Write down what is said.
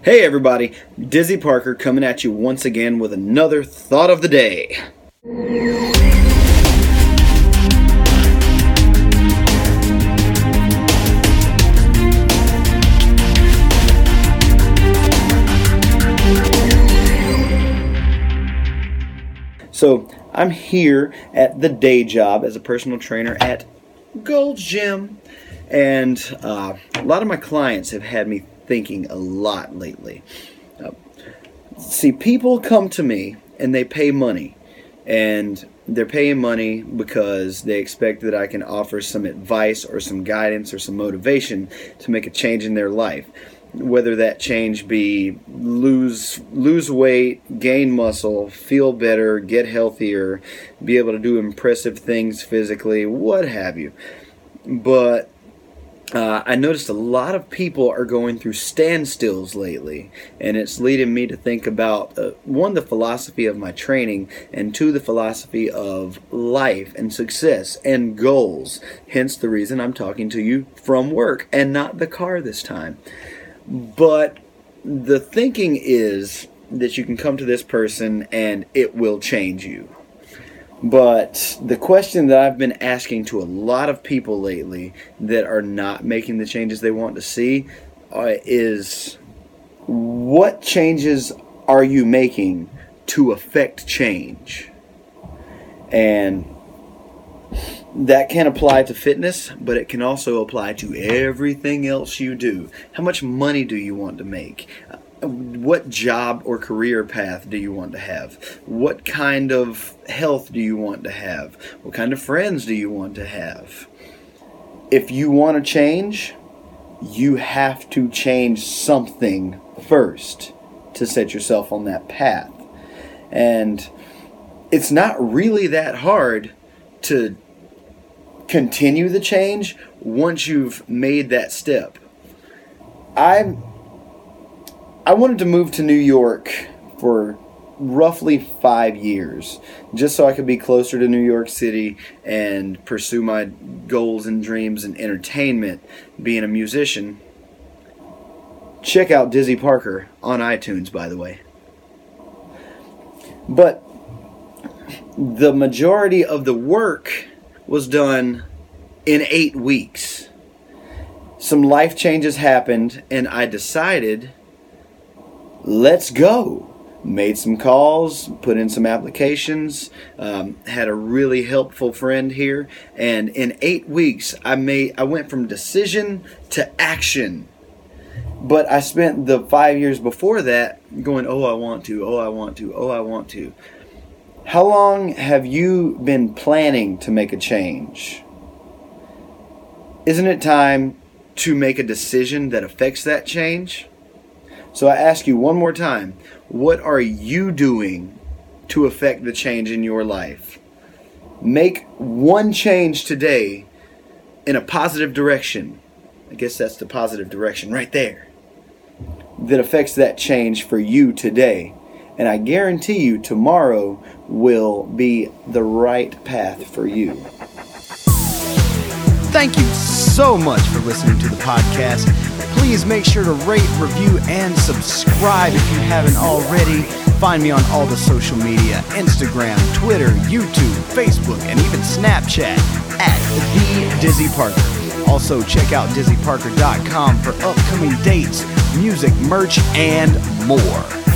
Hey everybody, Dizzy Parker coming at you once again with another thought of the day. So, I'm here at the day job as a personal trainer at Gold's Gym, and uh, a lot of my clients have had me thinking a lot lately. Uh, see, people come to me and they pay money, and they're paying money because they expect that I can offer some advice or some guidance or some motivation to make a change in their life. Whether that change be lose lose weight, gain muscle, feel better, get healthier, be able to do impressive things physically, what have you. But uh, I noticed a lot of people are going through standstills lately, and it's leading me to think about uh, one, the philosophy of my training, and two, the philosophy of life and success and goals. Hence the reason I'm talking to you from work and not the car this time. But the thinking is that you can come to this person and it will change you. But the question that I've been asking to a lot of people lately that are not making the changes they want to see uh, is what changes are you making to affect change? And that can apply to fitness, but it can also apply to everything else you do. How much money do you want to make? What job or career path do you want to have? What kind of health do you want to have? What kind of friends do you want to have? If you want to change, you have to change something first to set yourself on that path. And it's not really that hard to continue the change once you've made that step. I'm I wanted to move to New York for roughly five years just so I could be closer to New York City and pursue my goals and dreams and entertainment being a musician. Check out Dizzy Parker on iTunes, by the way. But the majority of the work was done in eight weeks. Some life changes happened, and I decided let's go. Made some calls, put in some applications, um, had a really helpful friend here, and in eight weeks, I made I went from decision to action. But I spent the five years before that going, oh, I want to, oh, I want to, oh, I want to. How long have you been planning to make a change? Isn't it time to make a decision that affects that change? So I ask you one more time what are you doing to affect the change in your life? Make one change today in a positive direction. I guess that's the positive direction right there. That affects that change for you today. And I guarantee you, tomorrow will be the right path for you. Thank you so much for listening to the podcast please make sure to rate, review, and subscribe if you haven't already. Find me on all the social media Instagram, Twitter, YouTube, Facebook, and even Snapchat at The Dizzy Parker. Also, check out dizzyparker.com for upcoming dates, music, merch, and more.